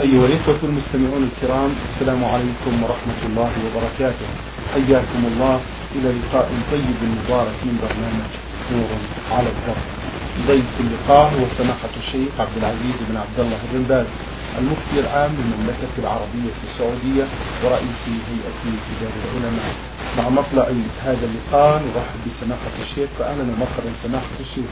أيها الإخوة المستمعون الكرام السلام عليكم ورحمة الله وبركاته. حياكم الله. إلى لقاء طيب مبارك من برنامج نور على الدرب ضيف اللقاء هو سماحة الشيخ عبد العزيز بن عبد الله بن باز المفتي العام للمملكة العربية السعودية ورئيس هيئة كبار العلماء. مع مطلع هذا اللقاء نرحب بسماحة الشيخ فأهلا ومرحبا سماحة الشيخ.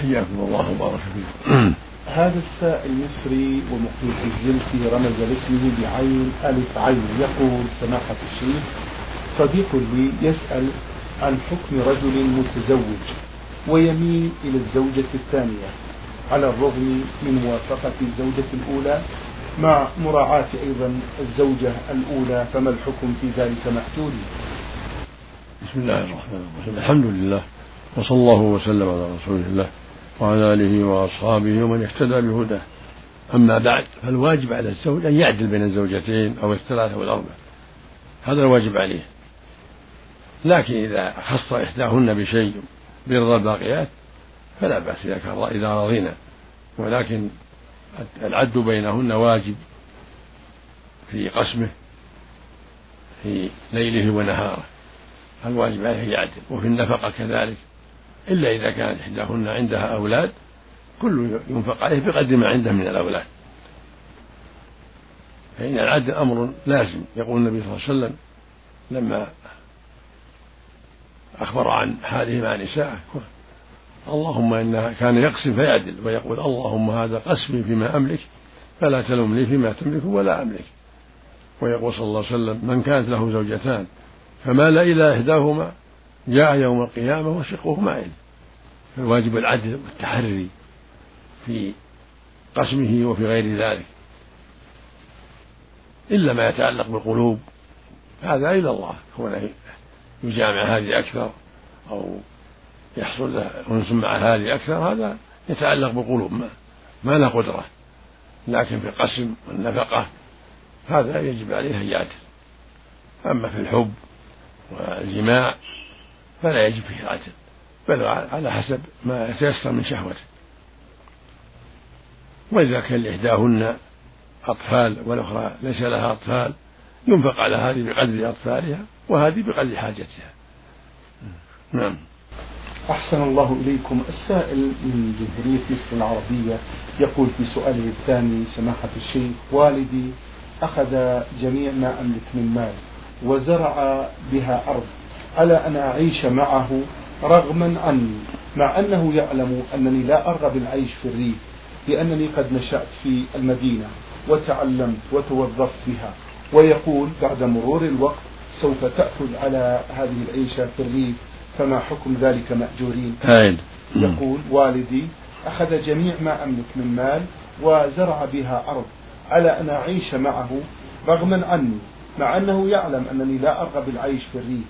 حياكم الله وبارك فيكم. هذا السائل مصري ومقيم في الزلفي رمز لاسمه بعين ألف عين. يقول سماحة الشيخ صديق لي يسأل عن حكم رجل متزوج ويميل إلى الزوجة الثانية على الرغم من موافقة الزوجة الأولى. مع مراعاة أيضا الزوجة الأولى فما الحكم في ذلك محدود بسم الله الرحمن الرحيم. الحمد لله وصلى الله وسلم على رسول الله. وعلى آله وأصحابه ومن اهتدى بهداه. أما بعد فالواجب على الزوج أن يعدل بين الزوجتين أو الثلاثة أو الأربع هذا الواجب عليه. لكن إذا خص إحداهن بشيء برضا الباقيات فلا بأس إذا كان إذا رضينا. ولكن العدل بينهن واجب في قسمه في ليله ونهاره. الواجب عليه يعدل. وفي النفقة كذلك. إلا إذا كانت إحداهن عندها أولاد كل ينفق عليه بقدر ما عنده من الأولاد. فإن العدل أمر لازم يقول النبي صلى الله عليه وسلم لما أخبر عن حاله مع نسائه اللهم إنها كان يقسم فيعدل ويقول اللهم هذا قسمي فيما أملك فلا تلومني فيما تملك ولا أملك. ويقول صلى الله عليه وسلم من كانت له زوجتان فمال إلى إحداهما جاء يوم القيامة وشقه مائل. فالواجب العدل والتحري في قسمه وفي غير ذلك. إلا ما يتعلق بالقلوب. هذا إلى الله. كونه يجامع هذه أكثر أو يحصل له أنس مع هذه أكثر هذا يتعلق بالقلوب. ما, ما له قدرة. لكن في القسم والنفقة هذا يجب عليه أن يعدل. أما في الحب والجماع فلا يجب فيه العدل بل على حسب ما يتيسر من شهوته. وإذا كان لإحداهن أطفال والأخرى ليس لها أطفال ينفق على هذه بقدر أطفالها وهذه بقدر حاجتها. نعم. أحسن الله إليكم. السائل من جمهورية مصر العربية يقول في سؤاله الثاني سماحة الشيخ والدي أخذ جميع ما أملك من مال وزرع بها أرض. على أن أعيش معه رغما عني مع أنه يعلم أنني لا أرغب العيش في الريف لأنني قد نشأت في المدينة وتعلمت وتوظفت بها. ويقول بعد مرور الوقت سوف تأخذ على هذه العيشة في الريف فما حكم ذلك مأجورين؟ هايل يقول والدي أخذ جميع ما أملك من مال وزرع بها أرض على أن أعيش معه رغما عني مع أنه يعلم أنني لا أرغب العيش في الريف.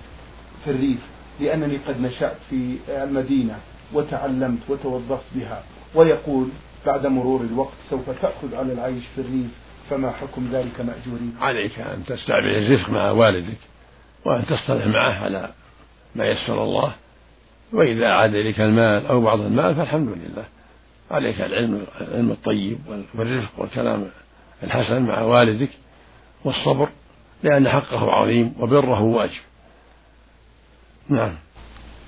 في الريف لأنني قد نشأت في المدينة وتعلمت وتوظفت بها. ويقول بعد مرور الوقت سوف تأخذ على العيش في الريف فما حكم ذلك مأجورين عليك أن تستعمل الرزق مع والدك وأن تصطلح معه على ما يسر الله. وإذا عاد إليك المال أو بعض المال فالحمد لله. عليك العلم العلم الطيب والرفق والكلام الحسن مع والدك والصبر لأن حقه عظيم وبره واجب. نعم.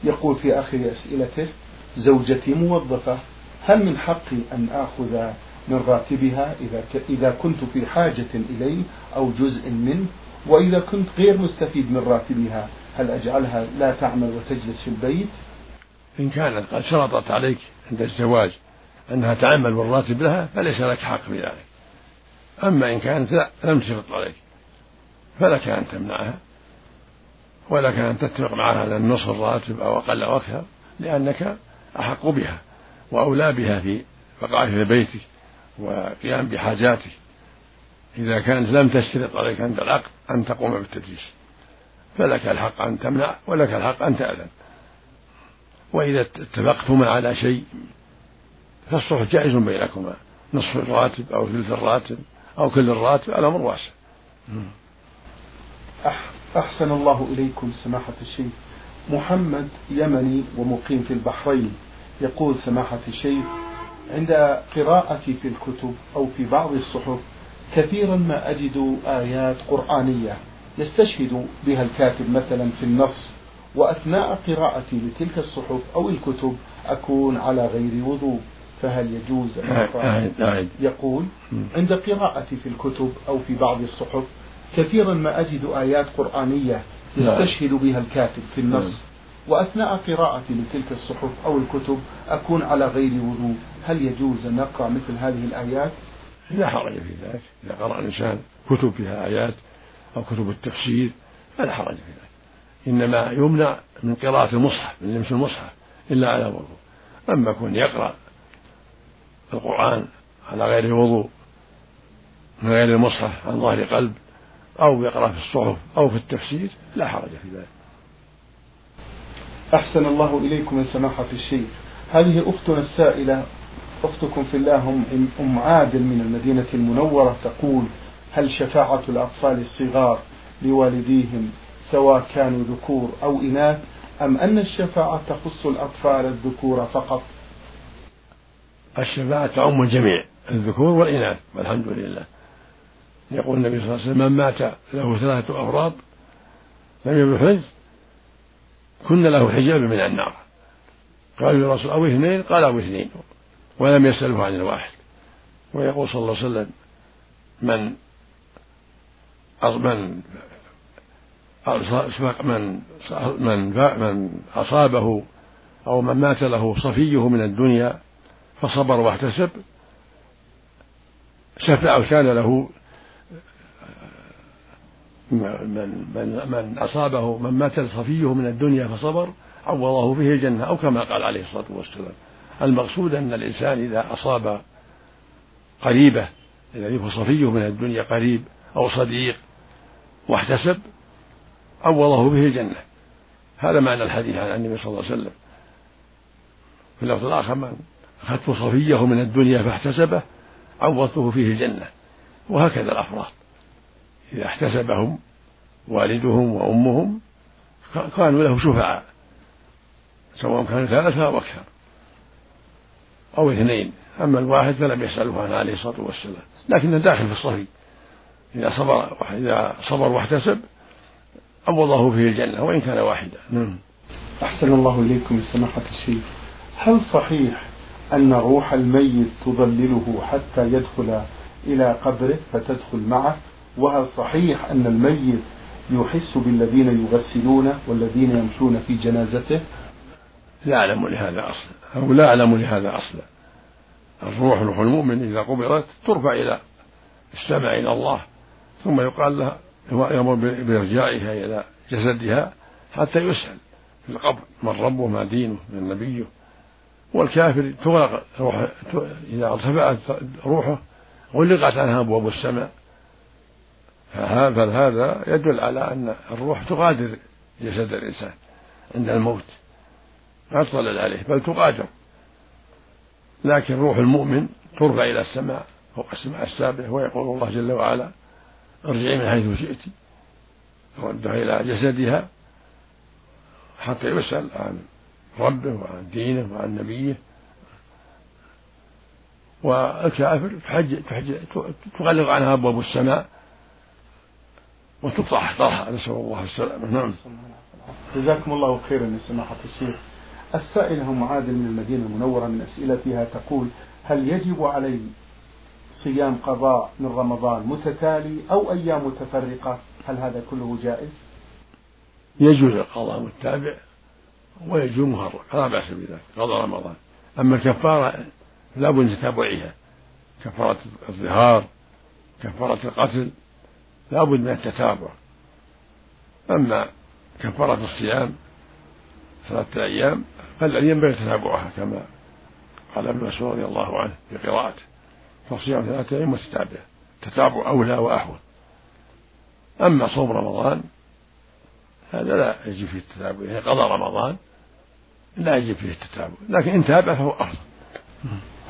يقول في آخر أسئلته زوجتي موظفة هل من حقي أن آخذ من راتبها إذا إذا كنت في حاجة إليه أو جزء منه وإذا كنت غير مستفيد من راتبها هل أجعلها لا تعمل وتجلس في البيت؟ إن كانت قد شرطت عليك عند الزواج أنها تعمل بالراتب لها فليس لك حق في ذلك. أما إن كانت لا لم تشرط عليك فلك أن تمنعها. ولك أن تتفق معها على النصف الراتب أو أقل أو أكثر لأنك أحق بها وأولى بها في بقائك في بيتك وقيام بحاجاتك. إذا كانت لم تشترط عليك عند العقد أن تقوم بالتدريس. فلك الحق أن تمنع ولك الحق أن تأذن. وإذا اتفقتما على شيء فالصلح جائز بينكما. نصف الراتب أو ثلث الراتب أو كل الراتب الأمر واسع. أحسن الله إليكم سماحة الشيخ. محمد يمني ومقيم في البحرين. يقول سماحة الشيخ عند قراءتي في الكتب أو في بعض الصحف كثيرا ما أجد آيات قرآنية يستشهد بها الكاتب مثلا في النص. وأثناء قراءتي لتلك الصحف أو الكتب أكون على غير وضوء. فهل يجوز يقول عند قراءتي في الكتب أو في بعض الصحف كثيرا ما أجد آيات قرآنية يستشهد بها الكاتب في النص. وأثناء قراءتي لتلك الصحف أو الكتب أكون على غير وضوء. هل يجوز أن نقرأ مثل هذه الآيات؟ لا حرج في ذلك. إذا قرأ الإنسان كتب فيها آيات أو كتب التفسير فلا حرج في ذلك. إنما يمنع من قراءة المصحف من لمس المصحف إلا على وضوء. أما يكون يقرأ القرآن على غير وضوء من غير المصحف عن ظهر قلب أو يقرأ في الصحف أو في التفسير لا حرج في ذلك. أحسن الله إليكم من سماحة الشيخ هذه أختنا السائلة أختكم في الله أم عادل من المدينة المنورة تقول هل شفاعة الأطفال الصغار لوالديهم سواء كانوا ذكور أو إناث أم أن الشفاعة تخص الأطفال الذكور فقط؟ الشفاعة تعم الجميع الذكور والإناث والحمد لله. يقول النبي صلى الله عليه وسلم من مات له ثلاثة أفراد لم يبلغ كن له حجاب من النار. قالوا يا رسول أو اثنين؟ قال أو اثنين. ولم يسأله عن الواحد. ويقول صلى الله عليه وسلم من من من من من أصابه أو من مات له صفيه من الدنيا فصبر واحتسب شفع كان له من من من أصابه من مات صفيه من الدنيا فصبر عوضه به الجنة أو كما قال عليه الصلاة والسلام. المقصود أن الإنسان إذا أصاب قريبة الذي هو صفيه من الدنيا قريب أو صديق واحتسب عوضه به الجنة. هذا معنى الحديث عن النبي صلى الله عليه وسلم. في اللفظ الآخر من أخذت صفيه من الدنيا فاحتسبه عوضته فيه الجنة. وهكذا الأفراد. إذا احتسبهم والدهم وأمهم كانوا له شفعاء سواء كانوا ثلاثة أو أكثر أو اثنين. أما الواحد فلم يسأله عنه عليه الصلاة والسلام. لكنه داخل في الصفي. إذا صبر إذا صبر واحتسب عوضه فيه الجنة وإن كان واحدا. نعم. أحسن الله إليكم سماحة الشيخ. هل صحيح أن روح الميت تظلله حتى يدخل إلى قبره فتدخل معه؟ وهل صحيح أن الميت يحس بالذين يغسلونه والذين يمشون في جنازته؟ لا أعلم لهذا أصلا. أو لا أعلم لهذا أصلا. الروح روح المؤمن إذا قبضت ترفع إلى السماء إلى الله ثم يقال لها يأمر بإرجاعها إلى جسدها حتى يسأل في القبر من ربه ما دينه من نبيه. والكافر تغلق روح إذا ارتفعت روحه غلقت عنها أبواب السماء. فهذا يدل على أن الروح تغادر جسد الإنسان عند الموت. ما تطلع عليه بل تغادر. لكن روح المؤمن ترفع إلى السماء فوق السماء السابع ويقول الله جل وعلا ارجعي من حيث شئت. ردها إلى جسدها حتى يسأل عن ربه وعن دينه وعن نبيه. والكافر تحج تحج تغلق عنها أبواب السماء وتطرح طرحا نسأل الله السلامة. نعم. جزاكم الله خيرا يا سماحة الشيخ. السائلة أم عادل من المدينة المنورة من أسئلتها تقول هل يجب علي صيام قضاء من رمضان متتالي أو أيام متفرقة؟ هل هذا كله جائز؟ يجوز القضاء متابع ويجوز مفرق لا بأس بذلك قضاء رمضان. أما الكفارة لا بد من تتابعها. كفارة الظهار كفارة القتل لا بد من التتابع. أما كفارة الصيام ثلاثة أيام فالذي ينبغي تتابعها كما قال ابن مسعود رضي الله عنه في قراءته. فصيام ثلاثة أيام متتابعة تتابع أولى وأحوط. أما صوم رمضان هذا لا يجب فيه التتابع. يعني قضى رمضان لا يجب فيه التتابع. لكن إن تابع فهو أفضل.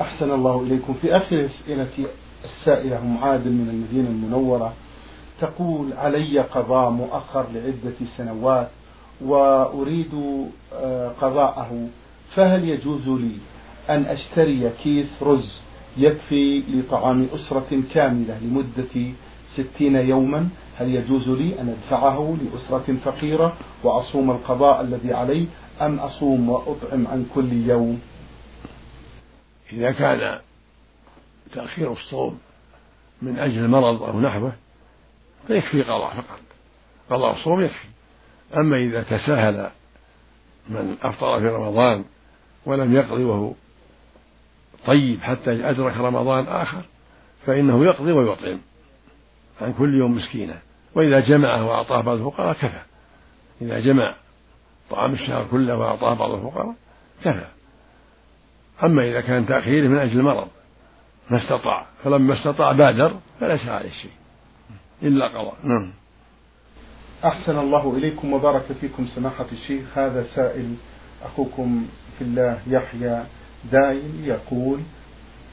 أحسن الله إليكم. في آخر أسئلة السائلة أم عادل من المدينة المنورة تقول علي قضاء مؤخر لعدة سنوات وأريد آه، قضاءه فهل يجوز لي أن أشتري كيس رز يكفي لطعام أسرة كاملة لمدة ستين يوما؟ هل يجوز لي أن أدفعه لأسرة فقيرة وأصوم القضاء الذي علي أم أصوم وأطعم عن كل يوم؟ إذا كان تأخير الصوم من أجل مرض أو نحوه فيكفي قضاء فقط. قضاء الصوم يكفي. أما إذا تساهل من أفطر في رمضان ولم يقضي وهو طيب حتى أدرك رمضان آخر فإنه يقضي ويطعم عن كل يوم مسكينا وإذا جمعه وأعطاه بعض الفقراء كفى. إذا جمع طعام الشهر كله وأعطاه بعض الفقراء كفى. أما إذا كان تأخيره من أجل المرض ما استطاع. فلما استطاع بادر فليس عليه شيء. إلا قضاء. نعم. أحسن الله إليكم وبارك فيكم سماحة الشيخ. هذا سائل أخوكم في الله يحيى دايم يقول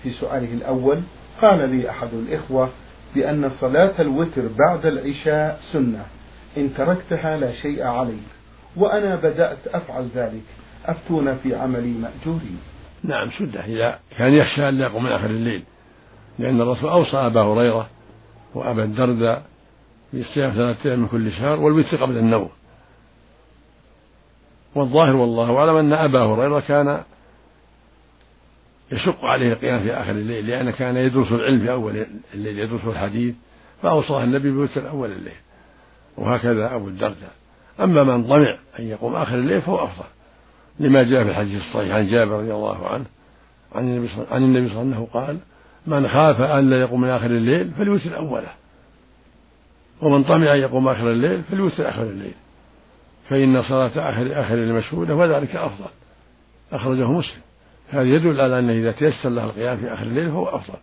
في سؤاله الأول قال لي أحد الإخوة بأن صلاة الوتر بعد العشاء سنة. إن تركتها لا شيء عليك وأنا بدأت أفعل ذلك. أفتونا في عملي مأجورين. نعم سنة إذا كان يخشى أن يقوم من آخر الليل لأن الرسول أوصى أبا هريرة وأبا الدرداء بالصيام ثلاثة من كل شهر والوتر قبل النوم. والظاهر والله أعلم أن أبا هريرة كان يشق عليه القيام في آخر الليل لأن كان يدرس العلم في أول الليل يدرس الحديث فأوصاه النبي بوتر أول الليل وهكذا أبو الدرداء. أما من طمع أن يقوم آخر الليل فهو أفضل لما جاء في الحديث الصحيح عن جابر رضي الله عنه عن النبي صلى الله عليه وسلم قال من خاف أن لا يقوم من آخر الليل فليوتر أوله. ومن طمع أن يقوم آخر الليل فليوتر آخر الليل. فإن صلاة آخر الليل مشهودة وذلك أفضل. أخرجه مسلم. هذا يدل على أنه إذا تيسر له القيام في آخر الليل فهو أفضل.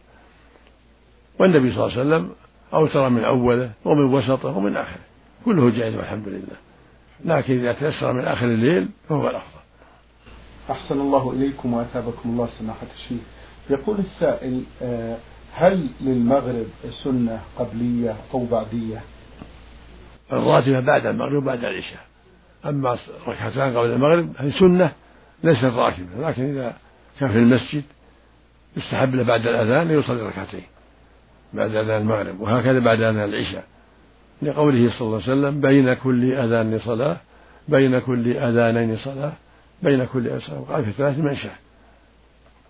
والنبي صلى الله عليه وسلم أوتر من أوله ومن وسطه ومن آخره. كله جائز والحمد لله. لكن إذا تيسر من آخر الليل فهو الأفضل. أحسن الله إليكم وأثابكم الله سماحة الشيخ. يقول السائل آه، هل للمغرب سنة قبلية أو بعدية؟ الراتبة بعد المغرب وبعد العشاء. أما ركعتان قبل المغرب هي سنة ليست راتبة لكن إذا كان في المسجد يستحب له بعد الأذان يصلي ركعتين بعد أذان المغرب وهكذا بعد أذان العشاء. لقوله صلى الله عليه وسلم بين كل أذان صلاة بين كل أذانين صلاة بين كل أذان وقال في ثلاث من شاء.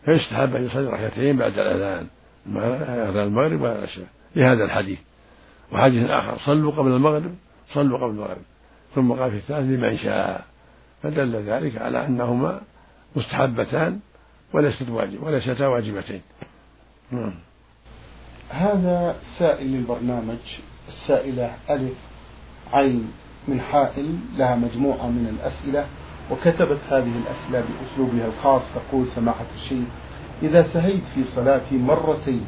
فيستحب أن يصلي ركعتين بعد الأذان أذان المغرب والعشاء لهذا الحديث. وحديث آخر صلوا قبل المغرب صلوا قبل المغرب. ثم قال في الثالث لمن شاء. فدل ذلك على أنهما مستحبتان وليست واجب وليستا واجبتين. نعم. هذا سائل البرنامج السائلة ألف عين من حائل لها مجموعة من الأسئلة. وكتبت هذه الأسئلة بأسلوبها الخاص تقول سماحة الشيخ إذا سهيت في صلاتي مرتين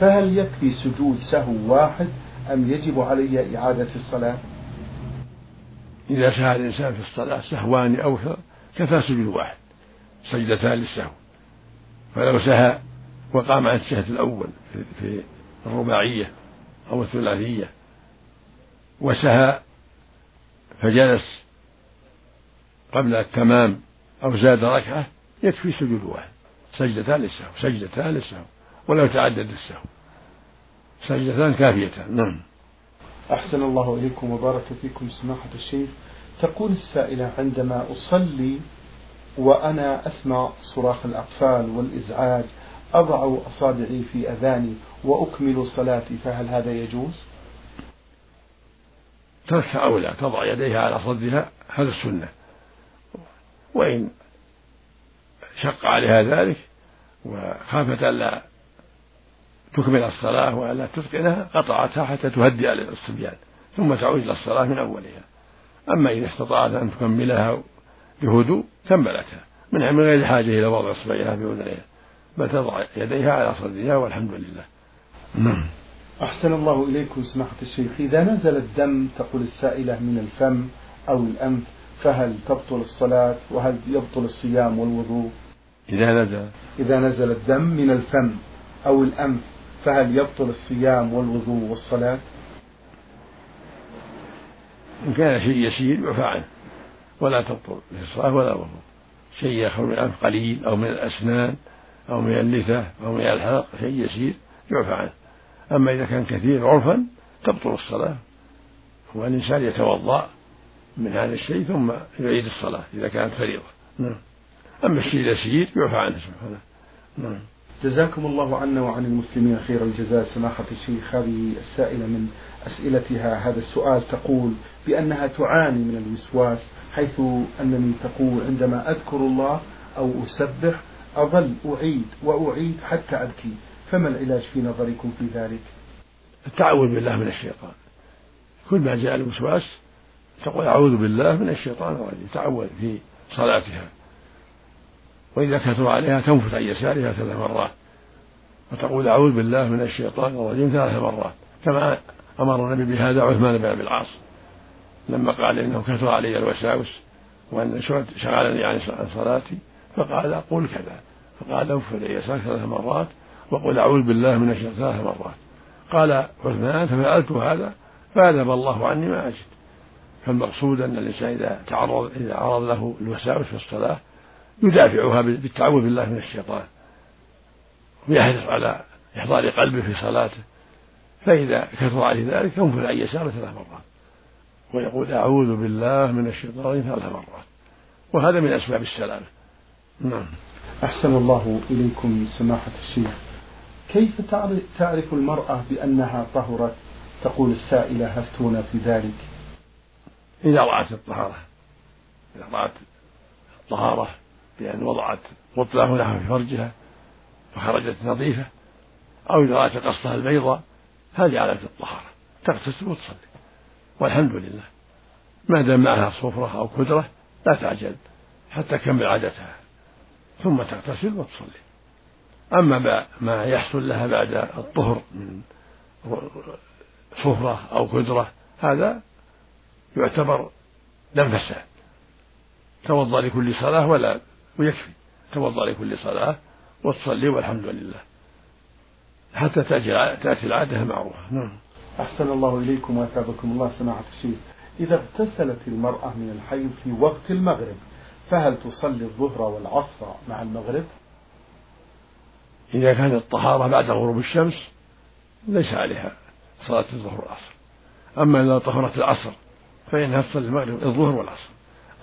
فهل يكفي سجود سهو واحد أم يجب علي إعادة الصلاة؟ إذا سهى الإنسان في الصلاة سهوان أو كفى سجود واحد سجدتان للسهو فلو سهى وقام عن الشهد الأول في الرباعية أو الثلاثية وسهى فجلس قبل التمام أو زاد ركعة يكفي سجود واحد. سجدتان للسهو سجدتان للسهو ولو تعدد السهو. سجدتان كافيتان نعم. أحسن الله إليكم وبارك فيكم سماحة الشيخ. تقول السائلة عندما أصلي وأنا أسمع صراخ الأطفال والإزعاج أضع أصابعي في أذاني وأكمل صلاتي فهل هذا يجوز؟ تركها أولى تضع يديها على صدرها هذا السنة. وإن شق عليها ذلك وخافت ألا تكمل الصلاة وألا تتقنها قطعتها حتى تهدئ الصبيان ثم تعود إلى الصلاة من أولها. أما إذا استطاعت أن تكملها بهدوء كملتها من غير حاجة إلى وضع إصبعها في أذنيها بل تضع يديها على صدرها والحمد لله. نعم. أحسن الله إليكم سماحة الشيخ. إذا نزل الدم تقول السائلة من الفم أو الأنف فهل تبطل الصلاة وهل يبطل الصيام والوضوء؟ إذا نزل. إذا نزل الدم من الفم أو الأنف فهل يبطل الصيام والوضوء والصلاة؟ إن كان شيء يسير يعفى عنه ولا تبطل الصلاة ولا الوضوء. شيء يخرج من الأنف قليل أو من الأسنان أو من اللثة أو من الحلق شيء يسير يعفى عنه أما إذا كان كثير عرفا تبطل الصلاة. هو الإنسان يتوضأ من هذا الشيء ثم يعيد الصلاة إذا كانت فريضة. نعم. أما الشيء اليسير يعفى عنه سبحانه نعم. جزاكم الله عنا وعن المسلمين خير الجزاء. سماحة الشيخ هذه السائلة من أسئلتها هذا السؤال تقول بأنها تعاني من الوسواس حيث أنني تقول عندما أذكر الله أو أسبح أظل أعيد وأعيد حتى أبكي. فما العلاج في نظركم في ذلك؟ التعوذ بالله من الشيطان. كل ما جاء الوسواس تقول أعوذ بالله من الشيطان الرجيم تعوذ في صلاتها. وإذا كثر عليها تنفث عن يسارها ثلاث مرات. وتقول أعوذ بالله من الشيطان الرجيم ثلاث مرات. كما أمر النبي بهذا عثمان بن أبي العاص. لما قال إنه كثر علي الوساوس وأن شغلني عن صلاتي فقال قل كذا. فقال انفث عن يسارك ثلاث مرات وقل أعوذ بالله من الشيطان ثلاث مرات. قال عثمان ففعلت هذا فأذهب الله عني ما أجد فالمقصود أن الإنسان إذا تعرض إذا عرض له الوساوس في الصلاة يدافعها بالتعوذ بالله من الشيطان. ويحرص على إحضار قلبه في صلاته. فإذا كثر عليه ذلك ينفذ عن يساره ثلاث مرات. ويقول أعوذ بالله من الشيطان ثلاث مرات. وهذا من أسباب السلامة. نعم. أحسن الله إليكم سماحة الشيخ. كيف تعرف المرأة بأنها طهرت؟ تقول السائلة هفتونا في ذلك؟ إذا رأت الطهارة. إذا رأت الطهارة بأن وضعت مطلة لها في فرجها فخرجت نظيفة أو إذا رأت قصها البيضاء هذه علامة الطهارة. تغتسل وتصلي. والحمد لله. ما دام معها صفرة أو كدرة لا تعجل حتى تكمل عادتها. ثم تغتسل وتصلي. أما ما يحصل لها بعد الطهر من صفرة أو كدرة هذا يعتبر دم فساد. توضأ لكل صلاة ولا ويكفي. توضأ لكل صلاة وتصلي والحمد لله. حتى تأتي العادة المعروفة نعم. أحسن الله إليكم وأثابكم الله سماحة الشيخ إذا اغتسلت المرأة من الحيض في وقت المغرب فهل تصلي الظهر والعصر مع المغرب؟ إذا كانت الطهارة بعد غروب الشمس ليس عليها صلاة الظهر والعصر. أما إذا طهرت العصر فإنها تصلي المغرب الظهر والعصر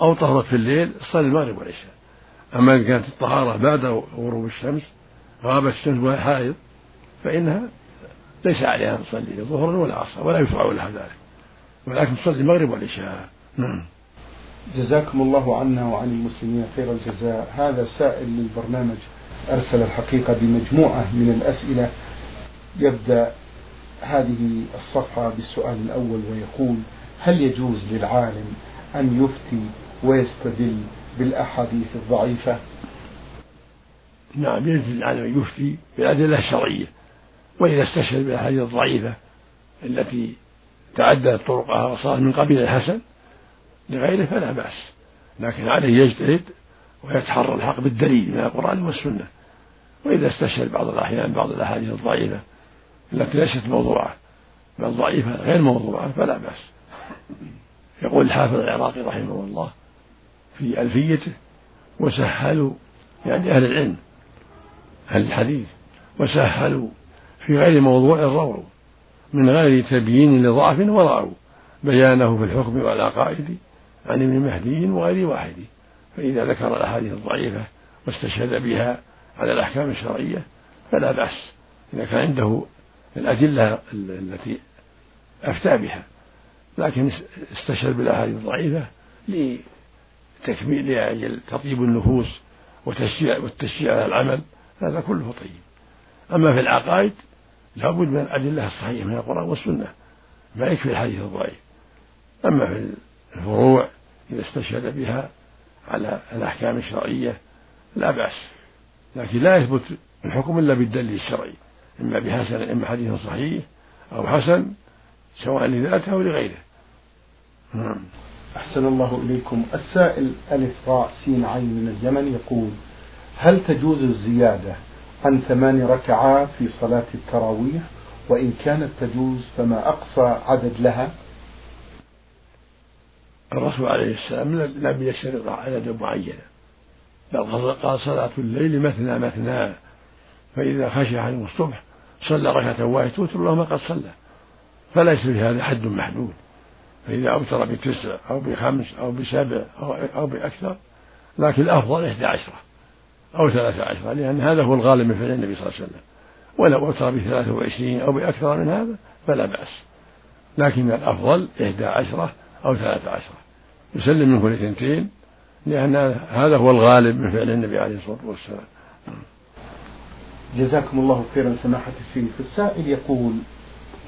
أو طهرت في الليل تصلي المغرب والعشاء. أما إن كانت الطهارة بعد غروب الشمس غابت الشمس وهي حائض فإنها ليس عليها أن تصلي الظهر ولا عصر ولا يشرع لها ذلك. ولكن تصلي المغرب والعشاء. نعم. جزاكم الله عنا وعن المسلمين خير الجزاء. هذا سائل للبرنامج أرسل الحقيقة بمجموعة من الأسئلة. يبدأ هذه الصفحة بالسؤال الأول ويقول هل يجوز للعالم أن يفتي ويستدل بالأحاديث الضعيفة؟ نعم يجوز للعالم أن يفتي بالأدلة الشرعية وإذا استشهد بالأحاديث الضعيفة التي تعددت طرقها وصارت من قبيل الحسن لغيره فلا بأس لكن عليه يجتهد ويتحرى الحق بالدليل من القرآن والسنة. وإذا استشهد بعض الأحيان بعض الأحاديث الضعيفة التي ليست موضوعة بل ضعيفة غير موضوعة فلا بأس. يقول الحافظ العراقي رحمه الله في ألفيته وسهلوا يعني أهل العلم أهل الحديث وسهلوا في غير موضوع رووا من غير تبيين لضعف ورعوا بيانه في الحكم والعقائد عن ابن مهدي وغير واحد. فإذا ذكر الأحاديث الضعيفة واستشهد بها على الأحكام الشرعية فلا بأس إذا كان عنده الأدلة التي أفتى بها. لكن استشهد بالأحاديث الضعيفة لتكميل لأجل تطيب النفوس وتشجيع والتشجيع على العمل هذا كله طيب. أما في العقائد لابد من الأدلة الصحيحة من القرآن والسنة ما يكفي الحديث الضعيف. أما في الفروع إذا استشهد بها على الأحكام الشرعية لا بأس. لكن لا يثبت الحكم إلا بالدليل الشرعي إما بحسن إما حديث صحيح أو حسن سواء لذاته أو لغيره. نعم. أحسن الله إليكم. السائل ألف راء سين عين من اليمن يقول هل تجوز الزيادة عن ثمان ركعات في صلاة التراويح؟ وإن كانت تجوز فما أقصى عدد لها؟ الرسول عليه السلام لم يشترط عددا معينا بل قال صلاة الليل مثنى مثنى فإذا خشي أحدهم الصبح صلى ركعة واحدة توتر له ما قد صلى. فليس في هذا حد محدود. فإذا أوتر بتسع أو بخمس أو بسبع أو, أو بأكثر لكن الأفضل إحدى عشرة أو ثلاثة عشرة لأن هذا هو الغالب من فعل النبي صلى الله عليه وسلم. ولو أوتر بثلاثة وعشرين أو بأكثر من هذا فلا بأس. لكن الأفضل إحدى عشرة أو ثلاثة عشرة. يسلم من كل اثنتين لأن هذا هو الغالب من فعل النبي عليه الصلاة والسلام. جزاكم الله خيرا سماحة الشيخ. السائل يقول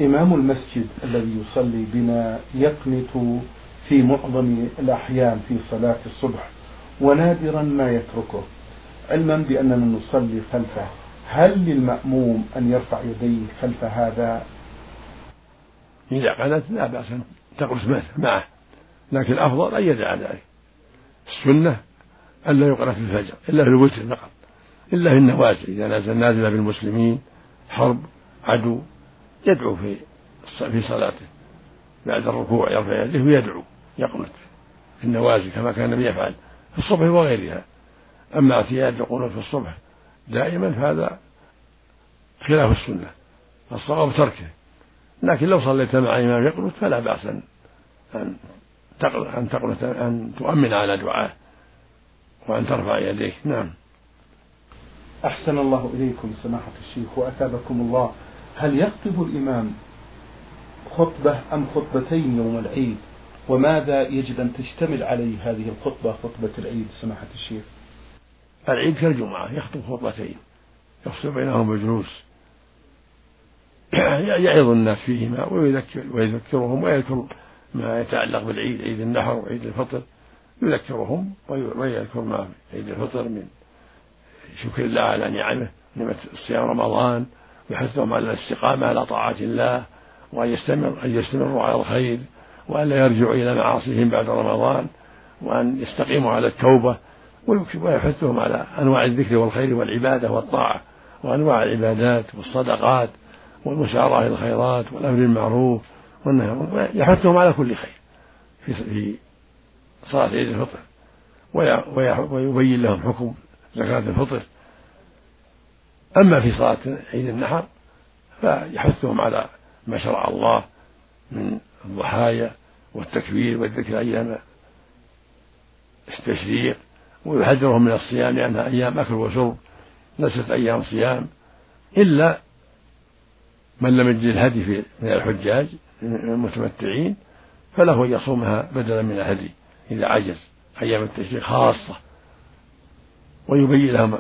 إمام المسجد الذي يصلي بنا يقنت في معظم الأحيان في صلاة الصبح ونادرا ما يتركه. علما بأننا نصلي خلفه. هل للمأموم أن يرفع يديه خلف هذا؟ إذا قنت لا بأس أن تقرص معه. لكن الأفضل أن يدع ذلك السنة ألا يقرأ في الفجر إلا في الوتر فقط. إلا في النوازل. إذا نازل بالمسلمين حرب عدو. يدعو في في صلاته. بعد الركوع يرفع يديه ويدعو يقنت في النوازل كما كان النبي يفعل في الصبح وغيرها. أما اعتياد القنوت في الصبح دائما فهذا خلاف السنة الصواب تركه. لكن لو صليت مع إمام يقنت فلا بأس أن أن تقنت أن تؤمن على دعاه وأن ترفع يديك نعم. أحسن الله إليكم سماحة الشيخ وأثابكم الله. هل يخطب الإمام خطبة أم خطبتين يوم العيد؟ وماذا يجب أن تشتمل عليه هذه الخطبة خطبة العيد سماحة الشيخ؟ العيد كالجمعة يخطب خطبتين يفصل بينهم بجلوس يعظ الناس فيهما ويذكر ويذكرهم ويذكر ما يتعلق بالعيد عيد النحر وعيد الفطر. يذكرهم ويذكر ما عيد الفطر من شكر الله على نعمه نعمة صيام رمضان. ويحثهم على الاستقامة على طاعة الله وأن يستمر أن يستمروا على الخير وأن لا يرجعوا إلى معاصيهم بعد رمضان وأن يستقيموا على التوبة ويحثهم على أنواع الذكر والخير والعبادة والطاعة وأنواع العبادات والصدقات والمسارعة إلى الخيرات والأمر بالمعروف يحثهم على كل خير في في صلاة عيد الفطر ويبين لهم حكم زكاة الفطر أما في صلاة عيد النحر فيحثهم على ما شرع الله من الضحايا والتكبير والذكر أيام التشريق ويحذرهم من الصيام لأنها أيام أكل وشرب ليست أيام صيام إلا من لم يجد الهدي في من الحجاج المتمتعين فله أن يصومها بدلا من الهدي إذا عجز أيام التشريق خاصة. ويبين لهم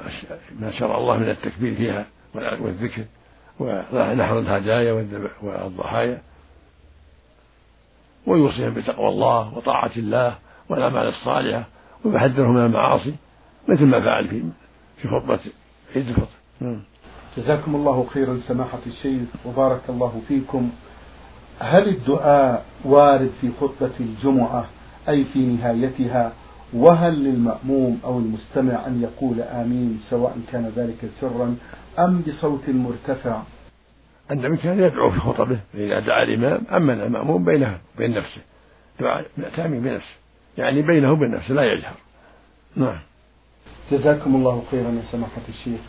ما شرع الله من التكبير فيها والذكر ونحر الهدايا والضحايا. ويوصيهم بتقوى الله وطاعة الله والأعمال الصالحة ويحذرهم من المعاصي مثل ما فعل في في خطبة عيد الفطر. نعم. جزاكم الله خيرا سماحة الشيخ وبارك الله فيكم. هل الدعاء وارد في خطبة الجمعة أي في نهايتها؟ وهل للمأموم أو المستمع أن يقول آمين سواء كان ذلك سرا أم بصوت مرتفع؟ النبي كان يدعو في خطبه إذا دعا الإمام أمن المأموم بينه وبين نفسه. دعاء تامين بنفسه يعني بينه وبين نفسه لا يجهر. نعم. جزاكم الله خيرا يا سماحة الشيخ.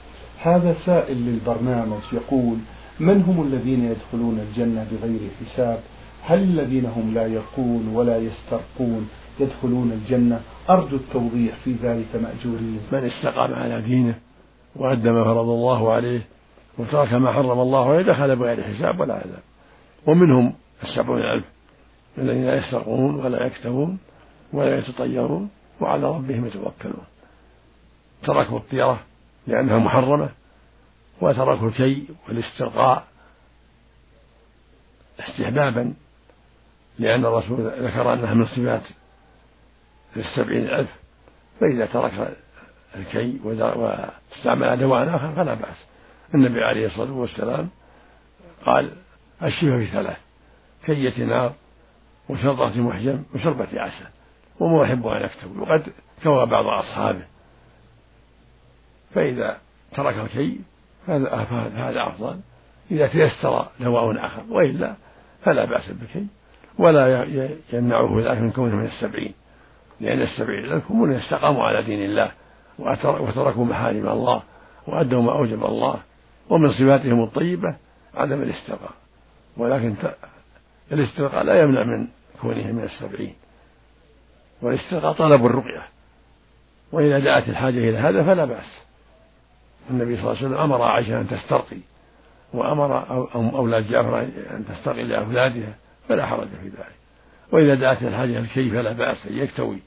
هذا سائل للبرنامج يقول من هم الذين يدخلون الجنة بغير حساب؟ هل الذين هم لا يرقون ولا يسترقون؟ يدخلون الجنة. أرجو التوضيح في ذلك مأجورين. من استقام على دينه وأدى ما فرض الله عليه وترك ما حرم الله عليه دخل بغير حساب ولا عذاب. ومنهم السبعون ألف الذين لا يسترقون ولا يكتبون ولا يتطيرون وعلى ربهم يتوكلون. تركوا الطيرة لأنها محرمة وتركوا الكي والاسترقاء استحبابا لأن الرسول ذكر أنها من صفات للسبعين ألف فإذا ترك الكي واستعمل دواء آخر فلا بأس. النبي عليه الصلاة والسلام قال الشفاء في ثلاث كية نار وشرطة محجم وشربة عسل وما أحب أن أكتب وقد كوى بعض أصحابه. فإذا ترك الكي فهذا أفضل. إذا تيسر دواء آخر وإلا فلا بأس بالكي ولا يمنعه ذلك من كونه من السبعين. لأن السبعين هم من استقاموا على دين الله وتركوا محارم الله وأدوا ما أوجب الله ومن صفاتهم الطيبة عدم الاسترقاء ولكن الاسترقاء لا يمنع من كونه من السبعين والاسترقاء طلب الرقية. وإذا دعت الحاجة إلى هذا فلا بأس. النبي صلى الله عليه وسلم أمر عائشة أن تسترقي وأمر أولاد جعفر أن تسترقي لأولادها فلا حرج في ذلك. وإذا دعت الحاجة الكي فلا بأس أن يكتوي.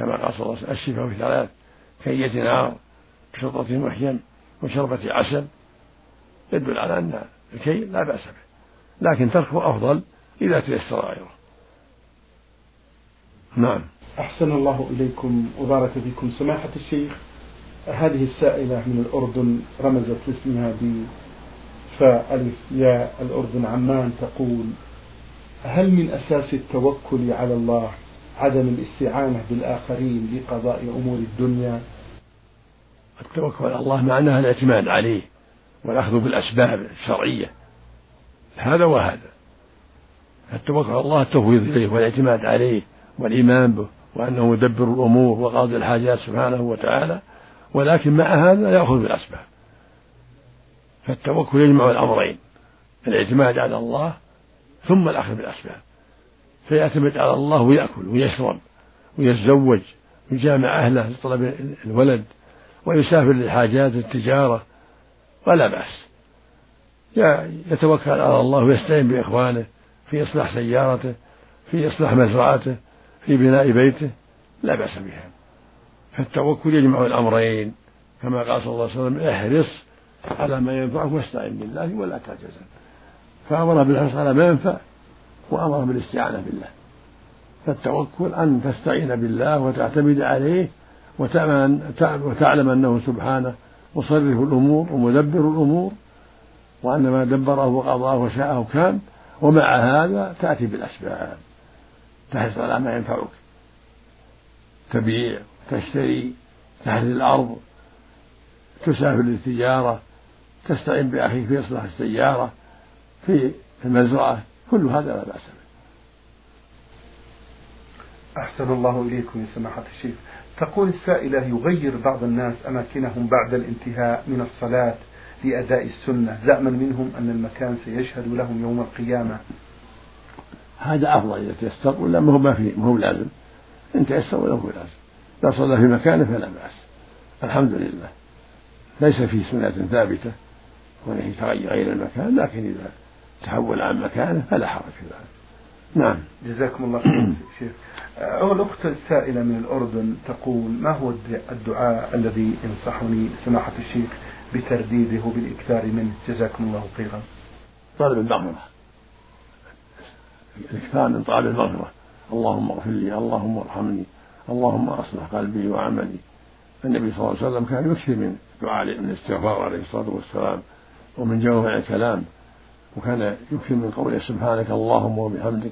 كما قال صلى الله عليه وسلم الشفاء في ثلاث كية نار بشطة محجم وشربة عسل يدل على أن الكي لا بأس به لكن تركه أفضل إذا تيسر غيره نعم. أحسن الله إليكم وبارك فيكم. سماحة الشيخ هذه السائلة من الأردن رمزت لاسمها بفاء ألف ياء. الأردن عمان تقول هل من أساس التوكل على الله عدم الاستعانة بالآخرين لقضاء أمور الدنيا. التوكل على الله معناها الاعتماد عليه والأخذ بالأسباب الشرعية. هذا وهذا. التوكل على الله التفويض إليه والإعتماد عليه والإيمان به وأنه يدبر الأمور وقاضي الحاجات سبحانه وتعالى ولكن مع هذا يأخذ بالأسباب. فالتوكل يجمع الأمرين الإعتماد على الله ثم الأخذ بالأسباب. فيعتمد على الله ويأكل ويشرب ويتزوج ويجامع أهله لطلب الولد ويسافر للحاجات التجارة ولا بأس. يتوكل على الله ويستعين بإخوانه في إصلاح سيارته في إصلاح مزرعته في بناء بيته لا بأس بها. فالتوكل يجمع الأمرين. كما قال صلى الله عليه وسلم احرص على ما ينفعك واستعن بالله ولا تعجزن فأمر بالحرص على ما ينفع وأمر بالاستعانة بالله. فالتوكل أن تستعين بالله وتعتمد عليه وتعلم أنه سبحانه مصرف الأمور ومدبر الأمور وأن ما دبره وقضاه وشاءه كان ومع هذا تأتي بالأسباب. تحرص على ما ينفعك. تبيع تشتري تحرث الأرض تسافر للتجارة تستعين بأخيك في إصلاح السيارة في المزرعة. كل هذا لا بأس به. أحسن الله إليكم يا سماحة الشيخ. تقول السائلة يغير بعض الناس أماكنهم بعد الانتهاء من الصلاة لأداء السنة. زعما منهم أن المكان سيشهد لهم يوم القيامة. هذا أفضل إذا تيسر ولا ما هو ما في ما هو لازم إن تيسر ولا هو لازم لا صلى في مكانه فلا بأس. الحمد لله. ليس في سنة ثابتة وأنه يتغير غير المكان لكن إذا تحول عن مكانه فلا حرج في ذلك. نعم. جزاكم الله خير شيخ. الأخت السائلة من الأردن تقول ما هو الدعاء الذي ينصحني سماحة الشيخ بترديده وبالإكثار منه؟ جزاكم الله خيرا. طالب المغفرة. الإكثار من طالب المغفرة. اللهم اغفر لي اللهم ارحمني اللهم أصلح قلبي وعملي. النبي صلى الله عليه وسلم كان يكثر من دعاء من الإستغفار عليه الصلاة والسلام ومن جوامع الكلام. وكان يكثر من قوله سبحانك اللهم وبحمدك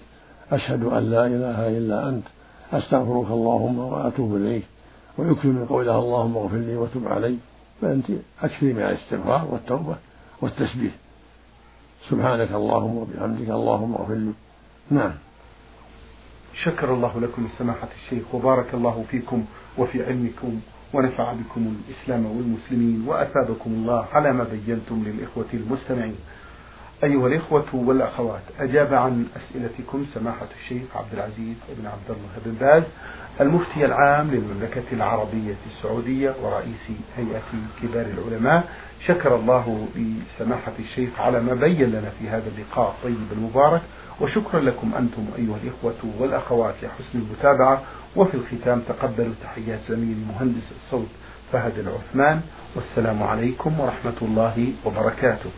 أشهد أن لا إله إلا أنت أستغفرك اللهم وأتوب إليك. ويكثر من قولها اللهم اغفر لي وتب علي فأنت أكثري من الاستغفار والتوبة والتسبيح. سبحانك اللهم وبحمدك اللهم اغفر لي. نعم. شكر الله لكم سماحة الشيخ وبارك الله فيكم وفي علمكم ونفع بكم الإسلام والمسلمين وأثابكم الله على ما بينتم للإخوة المستمعين. أيها الإخوة والأخوات أجاب عن أسئلتكم سماحة الشيخ عبد العزيز بن عبد الله بن باز المفتي العام للمملكة العربية السعودية ورئيس هيئة كبار العلماء. شكر الله لسماحة الشيخ على ما بين لنا في هذا اللقاء الطيب المبارك وشكرا لكم أنتم أيها الإخوة والأخوات لحسن المتابعة. وفي الختام تقبلوا تحيات زميلي مهندس الصوت فهد العثمان والسلام عليكم ورحمة الله وبركاته.